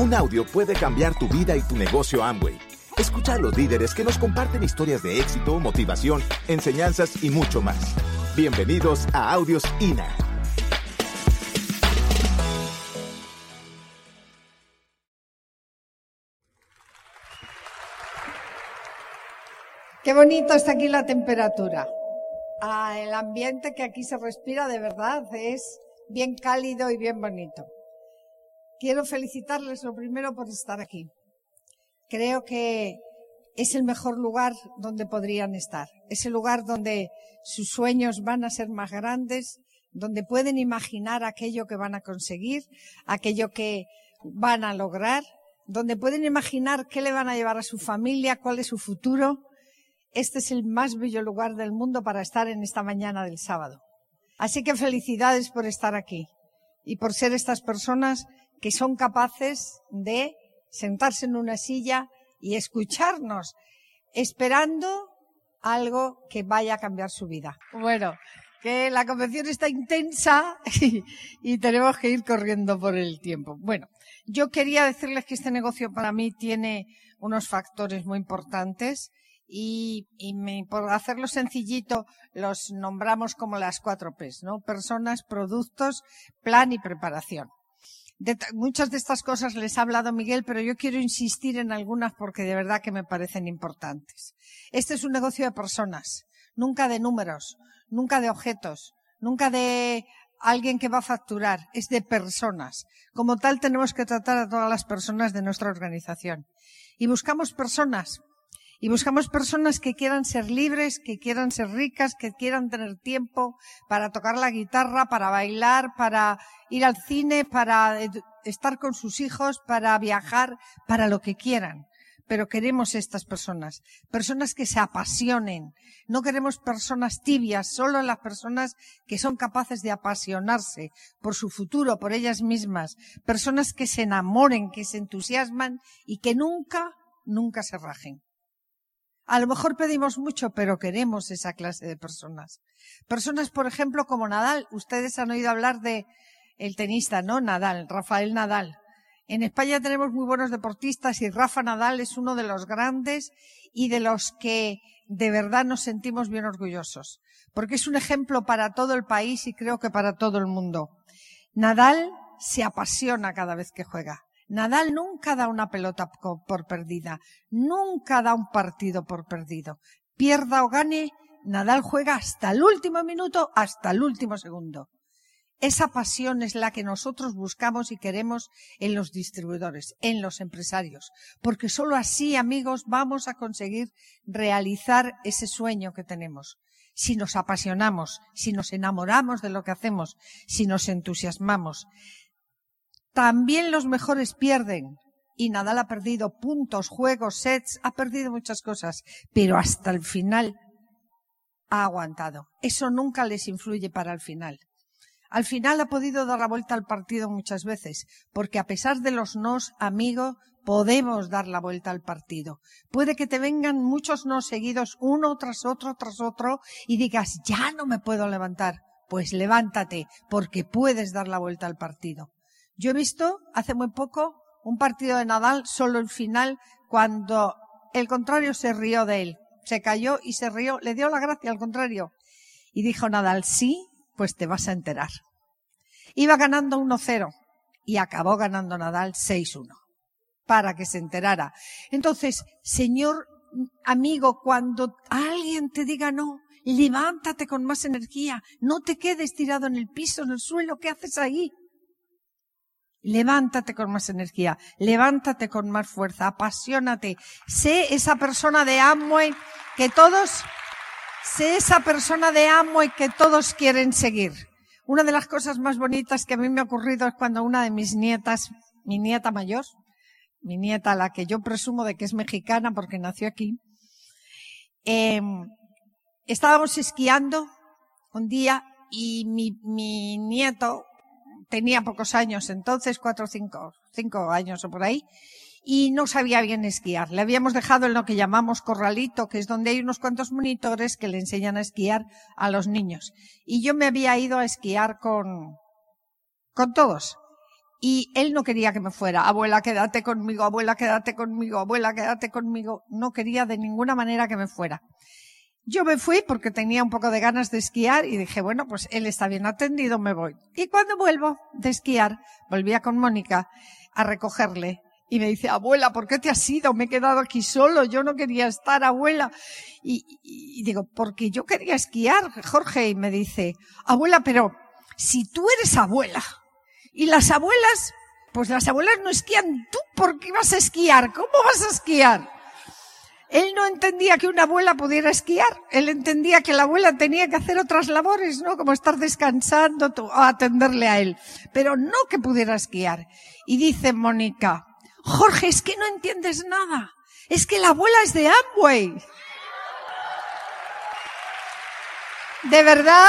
Un audio puede cambiar tu vida y tu negocio Amway. Escucha a los líderes que nos comparten historias de éxito, motivación, enseñanzas y mucho más. Bienvenidos a Audios INA. Qué bonito está aquí la temperatura. Ah, el ambiente que aquí se respira de verdad es bien cálido y bien bonito. Quiero felicitarles lo primero por estar aquí. Creo que es el mejor lugar donde podrían estar. Es el lugar donde sus sueños van a ser más grandes, donde pueden imaginar aquello que van a conseguir, aquello que van a lograr, donde pueden imaginar qué le van a llevar a su familia, cuál es su futuro. Este es el más bello lugar del mundo para estar en esta mañana del sábado. Así que felicidades por estar aquí y por ser estas personas que son capaces de sentarse en una silla y escucharnos, esperando algo que vaya a cambiar su vida. Bueno, que la convención está intensa y, y, tenemos que ir corriendo por el tiempo. Bueno, yo quería decirles que este negocio para mí tiene unos factores muy importantes y, y me, por hacerlo sencillito los nombramos como las cuatro P's, ¿no? Personas, productos, plan y preparación. De muchas de estas cosas les ha hablado Miguel, pero yo quiero insistir en algunas porque de verdad que me parecen importantes. Este es un negocio de personas, nunca de números, nunca de objetos, nunca de alguien que va a facturar, es de personas. Como tal tenemos que tratar a todas las personas de nuestra organización. Y buscamos personas y buscamos personas que quieran ser libres, que quieran ser ricas, que quieran tener tiempo para tocar la guitarra, para bailar, para ir al cine, para estar con sus hijos, para viajar, para lo que quieran. Pero queremos estas personas, personas que se apasionen. No queremos personas tibias, solo las personas que son capaces de apasionarse por su futuro, por ellas mismas. Personas que se enamoren, que se entusiasman y que nunca, nunca se rajen. A lo mejor pedimos mucho, pero queremos esa clase de personas. Personas, por ejemplo, como Nadal. Ustedes han oído hablar de el tenista, ¿no? Nadal, Rafael Nadal. En España tenemos muy buenos deportistas y Rafa Nadal es uno de los grandes y de los que de verdad nos sentimos bien orgullosos. Porque es un ejemplo para todo el país y creo que para todo el mundo. Nadal se apasiona cada vez que juega. Nadal nunca da una pelota por perdida, nunca da un partido por perdido. Pierda o gane, Nadal juega hasta el último minuto, hasta el último segundo. Esa pasión es la que nosotros buscamos y queremos en los distribuidores, en los empresarios, porque sólo así, amigos, vamos a conseguir realizar ese sueño que tenemos. Si nos apasionamos, si nos enamoramos de lo que hacemos, si nos entusiasmamos. También los mejores pierden. Y Nadal ha perdido puntos, juegos, sets, ha perdido muchas cosas, pero hasta el final ha aguantado. Eso nunca les influye para el final. Al final ha podido dar la vuelta al partido muchas veces, porque a pesar de los nos, amigo, podemos dar la vuelta al partido. Puede que te vengan muchos no seguidos, uno tras otro, tras otro, y digas, ya no me puedo levantar. Pues levántate, porque puedes dar la vuelta al partido. Yo he visto hace muy poco un partido de Nadal solo el final cuando el contrario se rió de él. Se cayó y se rió, le dio la gracia al contrario. Y dijo Nadal, sí, pues te vas a enterar. Iba ganando 1-0 y acabó ganando Nadal 6-1 para que se enterara. Entonces, señor amigo, cuando alguien te diga no, levántate con más energía, no te quedes tirado en el piso, en el suelo, ¿qué haces ahí? Levántate con más energía, levántate con más fuerza, apasionate. Sé esa persona de Amway que todos, sé esa persona de Amway que todos quieren seguir. Una de las cosas más bonitas que a mí me ha ocurrido es cuando una de mis nietas, mi nieta mayor, mi nieta, la que yo presumo de que es mexicana porque nació aquí, eh, estábamos esquiando un día y mi, mi nieto, tenía pocos años entonces, cuatro o cinco, cinco años o por ahí, y no sabía bien esquiar. Le habíamos dejado en lo que llamamos corralito, que es donde hay unos cuantos monitores que le enseñan a esquiar a los niños. Y yo me había ido a esquiar con, con todos. y él no quería que me fuera. Abuela, quédate conmigo, abuela, quédate conmigo, abuela, quédate conmigo. No quería de ninguna manera que me fuera. Yo me fui porque tenía un poco de ganas de esquiar y dije, bueno, pues él está bien atendido, me voy. Y cuando vuelvo de esquiar, volvía con Mónica a recogerle. Y me dice, abuela, ¿por qué te has ido? Me he quedado aquí solo, yo no quería estar, abuela. Y, digo, porque yo quería esquiar, Jorge. Y me dice, abuela, pero si tú eres abuela, y las abuelas, pues las abuelas no esquían. ¿Tú por qué vas a esquiar? ¿Cómo vas a esquiar? Él no entendía que una abuela pudiera esquiar. Él entendía que la abuela tenía que hacer otras labores, ¿no? Como estar descansando o atenderle a él. Pero no que pudiera esquiar. Y dice Mónica, Jorge, es que no entiendes nada. Es que la abuela es de Amway. De verdad,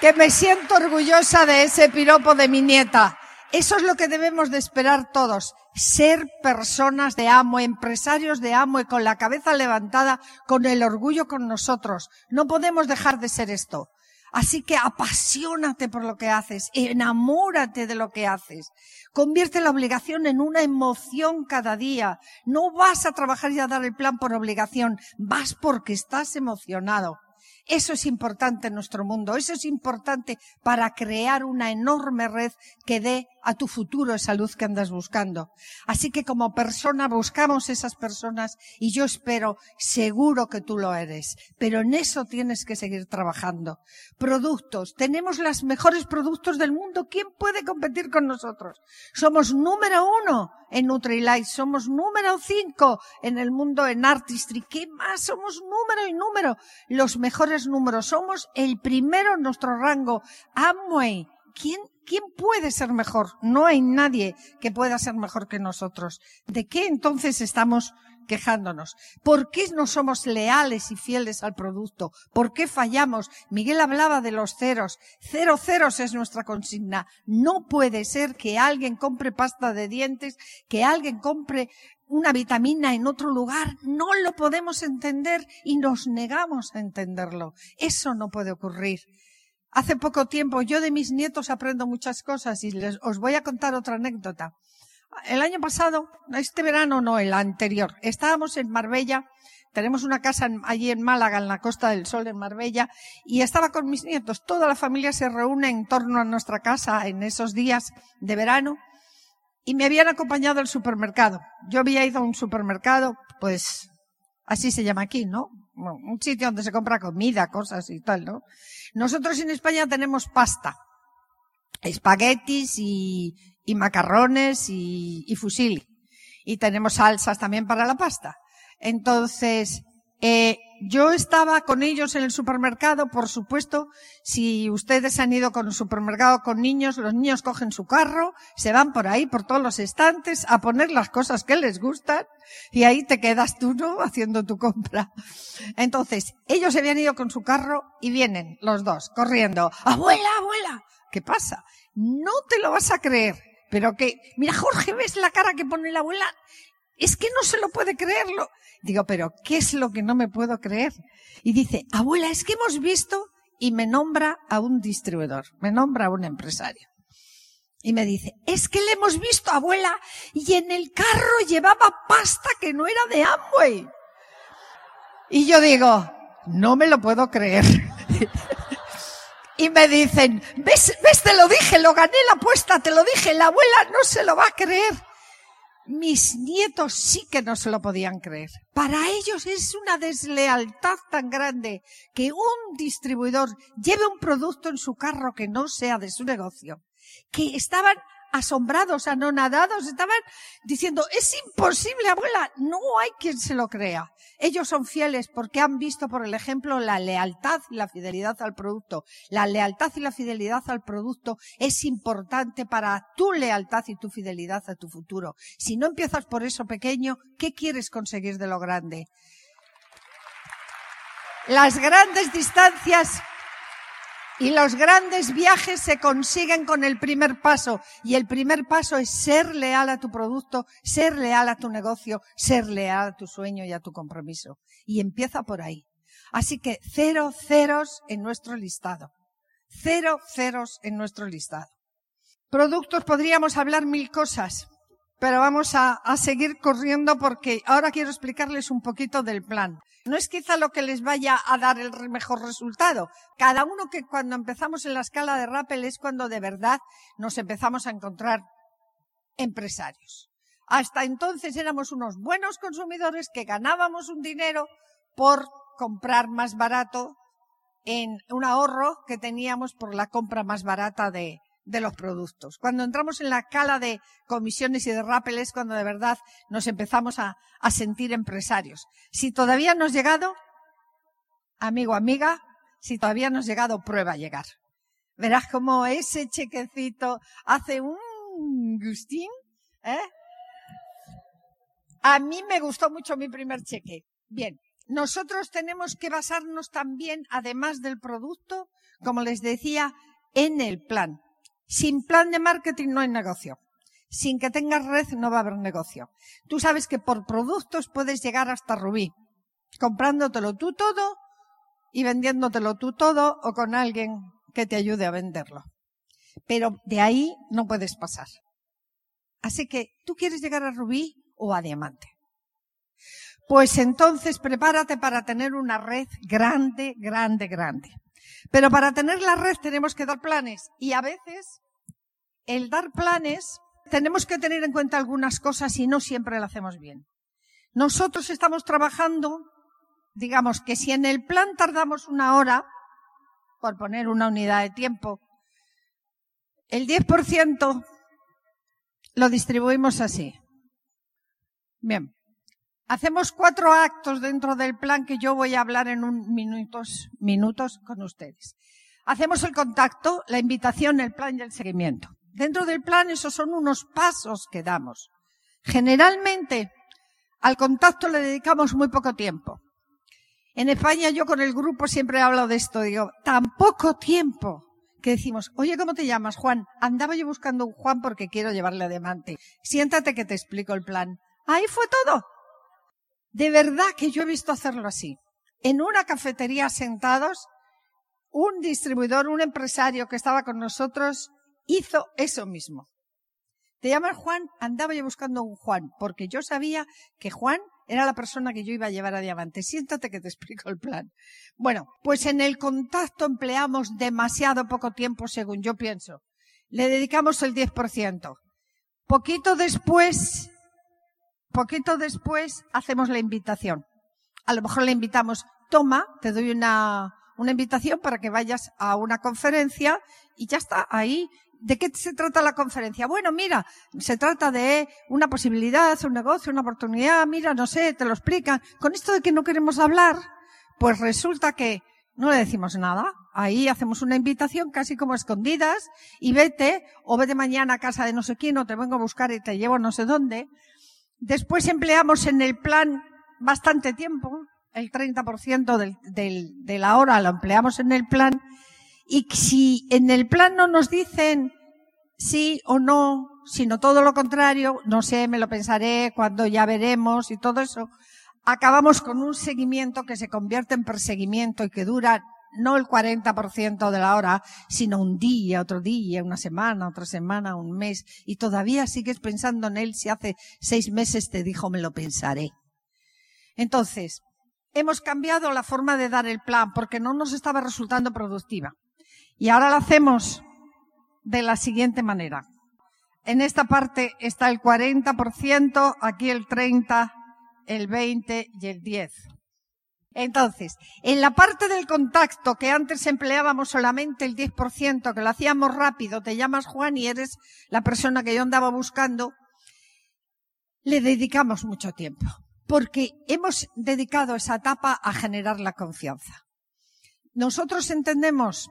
que me siento orgullosa de ese piropo de mi nieta. Eso es lo que debemos de esperar todos. Ser personas de amo, empresarios de amo y con la cabeza levantada, con el orgullo con nosotros. No podemos dejar de ser esto. Así que apasionate por lo que haces, enamórate de lo que haces. Convierte la obligación en una emoción cada día. No vas a trabajar y a dar el plan por obligación, vas porque estás emocionado. Eso es importante en nuestro mundo, eso es importante para crear una enorme red que dé a tu futuro esa luz que andas buscando. Así que como persona buscamos esas personas y yo espero, seguro que tú lo eres, pero en eso tienes que seguir trabajando. Productos, tenemos los mejores productos del mundo, ¿quién puede competir con nosotros? Somos número uno en Nutrilite, somos número cinco en el mundo en Artistry, ¿qué más? Somos número y número, los mejores números, somos el primero en nuestro rango. Amway, ¿quién ¿Quién puede ser mejor? No hay nadie que pueda ser mejor que nosotros. ¿De qué entonces estamos quejándonos? ¿Por qué no somos leales y fieles al producto? ¿Por qué fallamos? Miguel hablaba de los ceros. Cero ceros es nuestra consigna. No puede ser que alguien compre pasta de dientes, que alguien compre una vitamina en otro lugar. No lo podemos entender y nos negamos a entenderlo. Eso no puede ocurrir. Hace poco tiempo yo de mis nietos aprendo muchas cosas y les, os voy a contar otra anécdota. El año pasado, este verano no, el anterior, estábamos en Marbella, tenemos una casa allí en Málaga, en la Costa del Sol, en Marbella, y estaba con mis nietos. Toda la familia se reúne en torno a nuestra casa en esos días de verano y me habían acompañado al supermercado. Yo había ido a un supermercado, pues así se llama aquí, ¿no? un sitio donde se compra comida, cosas y tal, ¿no? Nosotros en España tenemos pasta, espaguetis y, y macarrones y, y fusilli. Y tenemos salsas también para la pasta. Entonces, eh, yo estaba con ellos en el supermercado, por supuesto, si ustedes han ido con el supermercado con niños, los niños cogen su carro, se van por ahí, por todos los estantes, a poner las cosas que les gustan, y ahí te quedas tú, ¿no? Haciendo tu compra. Entonces, ellos se habían ido con su carro y vienen los dos, corriendo. Abuela, abuela, ¿qué pasa? No te lo vas a creer, pero que, mira, Jorge, ¿ves la cara que pone la abuela? Es que no se lo puede creerlo. Digo, pero ¿qué es lo que no me puedo creer? Y dice, abuela, es que hemos visto y me nombra a un distribuidor, me nombra a un empresario. Y me dice, es que le hemos visto, abuela, y en el carro llevaba pasta que no era de Amway. Y yo digo, no me lo puedo creer. y me dicen, ves, ves, te lo dije, lo gané la apuesta, te lo dije, la abuela no se lo va a creer mis nietos sí que no se lo podían creer. Para ellos es una deslealtad tan grande que un distribuidor lleve un producto en su carro que no sea de su negocio, que estaban asombrados, anonadados, estaban diciendo, es imposible, abuela, no hay quien se lo crea. Ellos son fieles porque han visto, por el ejemplo, la lealtad y la fidelidad al producto. La lealtad y la fidelidad al producto es importante para tu lealtad y tu fidelidad a tu futuro. Si no empiezas por eso pequeño, ¿qué quieres conseguir de lo grande? Las grandes distancias y los grandes viajes se consiguen con el primer paso. Y el primer paso es ser leal a tu producto, ser leal a tu negocio, ser leal a tu sueño y a tu compromiso. Y empieza por ahí. Así que cero ceros en nuestro listado. Cero ceros en nuestro listado. Productos podríamos hablar mil cosas, pero vamos a, seguir corriendo porque ahora quiero explicarles un poquito del plan. No es quizá lo que les vaya a dar el mejor resultado. Cada uno que cuando empezamos en la escala de Rappel es cuando de verdad nos empezamos a encontrar empresarios. Hasta entonces éramos unos buenos consumidores que ganábamos un dinero por comprar más barato en un ahorro que teníamos por la compra más barata de, de los productos. Cuando entramos en la cala de comisiones y de rappel es cuando de verdad nos empezamos a, a sentir empresarios. Si todavía no has llegado, amigo, amiga, si todavía no has llegado, prueba a llegar. Verás cómo ese chequecito hace un gustín, ¿eh? A mí me gustó mucho mi primer cheque. Bien, nosotros tenemos que basarnos también, además del producto, como les decía, en el plan. Sin plan de marketing no hay negocio. Sin que tengas red no va a haber negocio. Tú sabes que por productos puedes llegar hasta Rubí, comprándotelo tú todo y vendiéndotelo tú todo o con alguien que te ayude a venderlo. Pero de ahí no puedes pasar. Así que, ¿tú quieres llegar a Rubí o a Diamante? Pues entonces prepárate para tener una red grande, grande, grande. Pero para tener la red tenemos que dar planes y a veces el dar planes tenemos que tener en cuenta algunas cosas y no siempre lo hacemos bien. Nosotros estamos trabajando, digamos que si en el plan tardamos una hora, por poner una unidad de tiempo, el 10% lo distribuimos así. Bien. Hacemos cuatro actos dentro del plan que yo voy a hablar en un minutos, minutos con ustedes. Hacemos el contacto, la invitación, el plan y el seguimiento. Dentro del plan esos son unos pasos que damos. Generalmente al contacto le dedicamos muy poco tiempo. En España yo con el grupo siempre he hablado de esto, digo, tan poco tiempo que decimos, oye, ¿cómo te llamas, Juan? Andaba yo buscando un Juan porque quiero llevarle a. Siéntate que te explico el plan. Ahí fue todo. De verdad que yo he visto hacerlo así. En una cafetería sentados, un distribuidor, un empresario que estaba con nosotros, hizo eso mismo. Te llamas Juan, andaba yo buscando un Juan, porque yo sabía que Juan era la persona que yo iba a llevar a Diamante. Siéntate que te explico el plan. Bueno, pues en el contacto empleamos demasiado poco tiempo, según yo pienso. Le dedicamos el 10%. Poquito después Poquito después hacemos la invitación. A lo mejor le invitamos, toma, te doy una, una invitación para que vayas a una conferencia y ya está ahí. ¿De qué se trata la conferencia? Bueno, mira, se trata de una posibilidad, un negocio, una oportunidad, mira, no sé, te lo explican. Con esto de que no queremos hablar, pues resulta que no le decimos nada. Ahí hacemos una invitación casi como escondidas y vete, o vete mañana a casa de no sé quién, o te vengo a buscar y te llevo no sé dónde. Después empleamos en el plan bastante tiempo, el 30% del, del, de la hora lo empleamos en el plan. Y si en el plan no nos dicen sí o no, sino todo lo contrario, no sé, me lo pensaré cuando ya veremos y todo eso, acabamos con un seguimiento que se convierte en perseguimiento y que dura no el 40% de la hora, sino un día, otro día, una semana, otra semana, un mes, y todavía sigues pensando en él si hace seis meses te dijo me lo pensaré. Entonces, hemos cambiado la forma de dar el plan porque no nos estaba resultando productiva. Y ahora lo hacemos de la siguiente manera. En esta parte está el 40%, aquí el 30%, el 20% y el 10%. Entonces, en la parte del contacto que antes empleábamos solamente el 10%, que lo hacíamos rápido, te llamas Juan y eres la persona que yo andaba buscando, le dedicamos mucho tiempo, porque hemos dedicado esa etapa a generar la confianza. Nosotros entendemos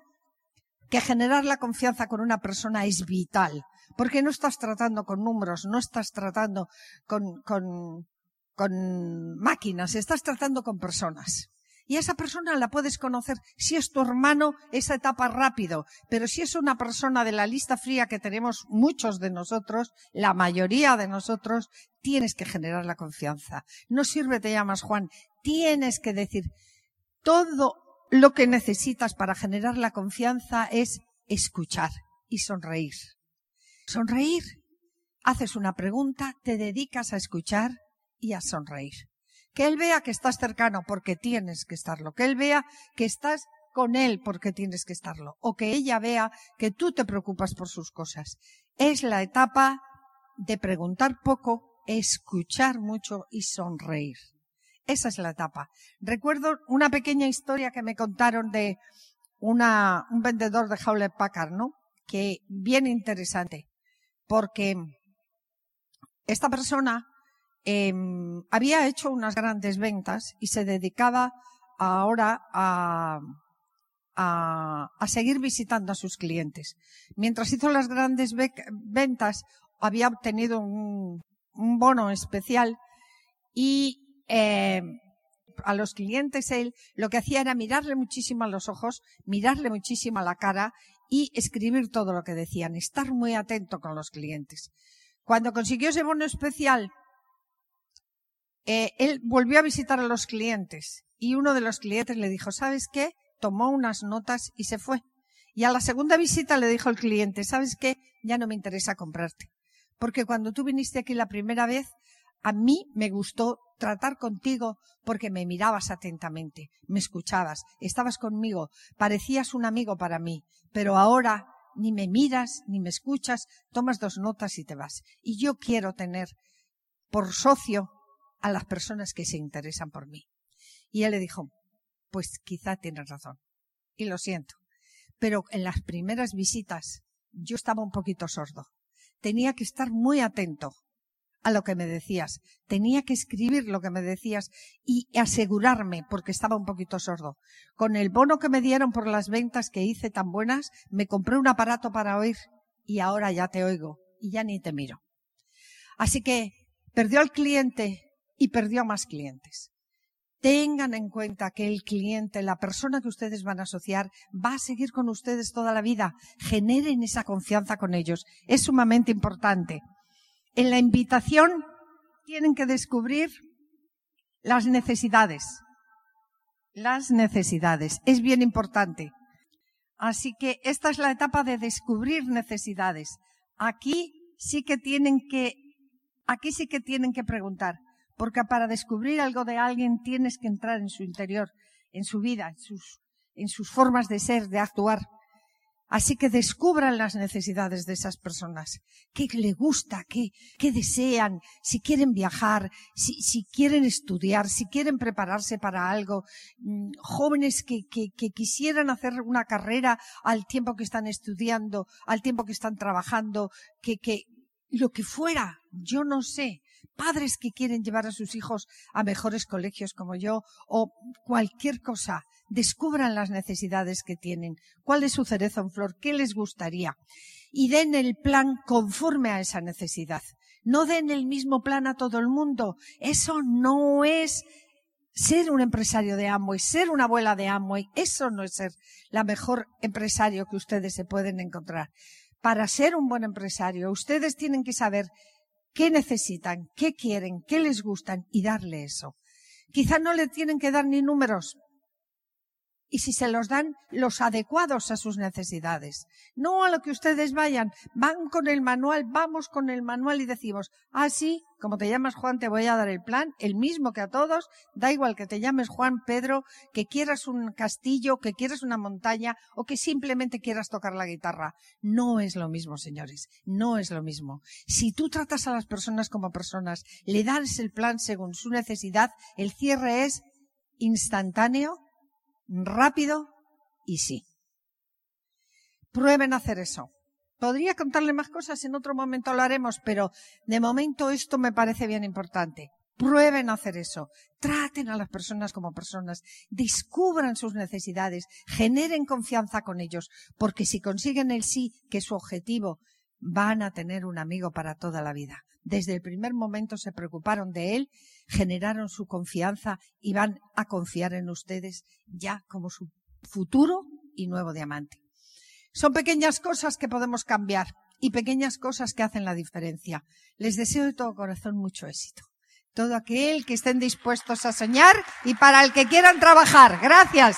que generar la confianza con una persona es vital, porque no estás tratando con números, no estás tratando con, con máquinas, estás tratando con personas. Y esa persona la puedes conocer. Si es tu hermano, esa etapa rápido. Pero si es una persona de la lista fría que tenemos muchos de nosotros, la mayoría de nosotros, tienes que generar la confianza. No sirve te llamas Juan. Tienes que decir, todo lo que necesitas para generar la confianza es escuchar y sonreír. Sonreír. Haces una pregunta, te dedicas a escuchar y a sonreír. Que él vea que estás cercano porque tienes que estarlo. Que él vea que estás con él porque tienes que estarlo. O que ella vea que tú te preocupas por sus cosas. Es la etapa de preguntar poco, escuchar mucho y sonreír. Esa es la etapa. Recuerdo una pequeña historia que me contaron de una, un vendedor de Hewlett Packard, ¿no? Que bien interesante. Porque esta persona em, había hecho unas grandes ventas y se dedicaba ahora a, seguir visitando a sus clientes. Mientras hizo las grandes ventas, había obtenido un, bono especial y eh, a los clientes él lo que hacía era mirarle muchísimo a los ojos, mirarle muchísimo a la cara y escribir todo lo que decían, estar muy atento con los clientes. Cuando consiguió ese bono especial, eh, él volvió a visitar a los clientes y uno de los clientes le dijo, ¿sabes qué? tomó unas notas y se fue. Y a la segunda visita le dijo el cliente, ¿sabes qué? Ya no me interesa comprarte. Porque cuando tú viniste aquí la primera vez, a mí me gustó tratar contigo porque me mirabas atentamente, me escuchabas, estabas conmigo, parecías un amigo para mí, pero ahora ni me miras, ni me escuchas, tomas dos notas y te vas. Y yo quiero tener por socio a las personas que se interesan por mí. Y él le dijo, pues quizá tienes razón. Y lo siento. Pero en las primeras visitas yo estaba un poquito sordo. Tenía que estar muy atento a lo que me decías. Tenía que escribir lo que me decías y asegurarme, porque estaba un poquito sordo. Con el bono que me dieron por las ventas que hice tan buenas, me compré un aparato para oír y ahora ya te oigo y ya ni te miro. Así que perdió al cliente y perdió más clientes tengan en cuenta que el cliente, la persona que ustedes van a asociar, va a seguir con ustedes toda la vida. Generen esa confianza con ellos. Es sumamente importante. En la invitación tienen que descubrir las necesidades. Las necesidades. Es bien importante. Así que esta es la etapa de descubrir necesidades. Aquí sí que tienen que, aquí sí que tienen que preguntar, porque para descubrir algo de alguien tienes que entrar en su interior, en su vida, en sus, formas de ser, de actuar. Así que descubran las necesidades de esas personas. ¿Qué le gusta? ¿Qué, desean? Si quieren viajar, si, quieren estudiar, si quieren prepararse para algo. Mm, jóvenes que, quisieran hacer una carrera al tiempo que están estudiando, al tiempo que están trabajando, que lo que fuera, yo no sé padres que quieren llevar a sus hijos a mejores colegios como yo o cualquier cosa. Descubran las necesidades que tienen, cuál es su cerezo en flor, qué les gustaría y den el plan conforme a esa necesidad. No den el mismo plan a todo el mundo. Eso no es ser un empresario de Amway, ser una abuela de Amway. Eso no es ser la mejor empresario que ustedes se pueden encontrar. Para ser un buen empresario, ustedes tienen que saber qué necesitan, qué quieren, qué les gustan y darle eso. Quizá no le tienen que dar ni números, y si se los dan los adecuados a sus necesidades. No a lo que ustedes vayan, van con el manual, vamos con el manual y decimos, ah, sí, como te llamas Juan, te voy a dar el plan, el mismo que a todos, da igual que te llames Juan, Pedro, que quieras un castillo, que quieras una montaña o que simplemente quieras tocar la guitarra. No es lo mismo, señores, no es lo mismo. Si tú tratas a las personas como personas, le das el plan según su necesidad, el cierre es instantáneo, rápido y sí. Prueben a hacer eso. Podría contarle más cosas, en otro momento lo haremos, pero de momento esto me parece bien importante. Prueben a hacer eso. Traten a las personas como personas. Descubran sus necesidades. Generen confianza con ellos. Porque si consiguen el sí, que es su objetivo, van a tener un amigo para toda la vida. Desde el primer momento se preocuparon de él, generaron su confianza y van a confiar en ustedes ya como su futuro y nuevo diamante. Son pequeñas cosas que podemos cambiar y pequeñas cosas que hacen la diferencia. Les deseo de todo corazón mucho éxito. Todo aquel que estén dispuestos a soñar y para el que quieran trabajar. Gracias.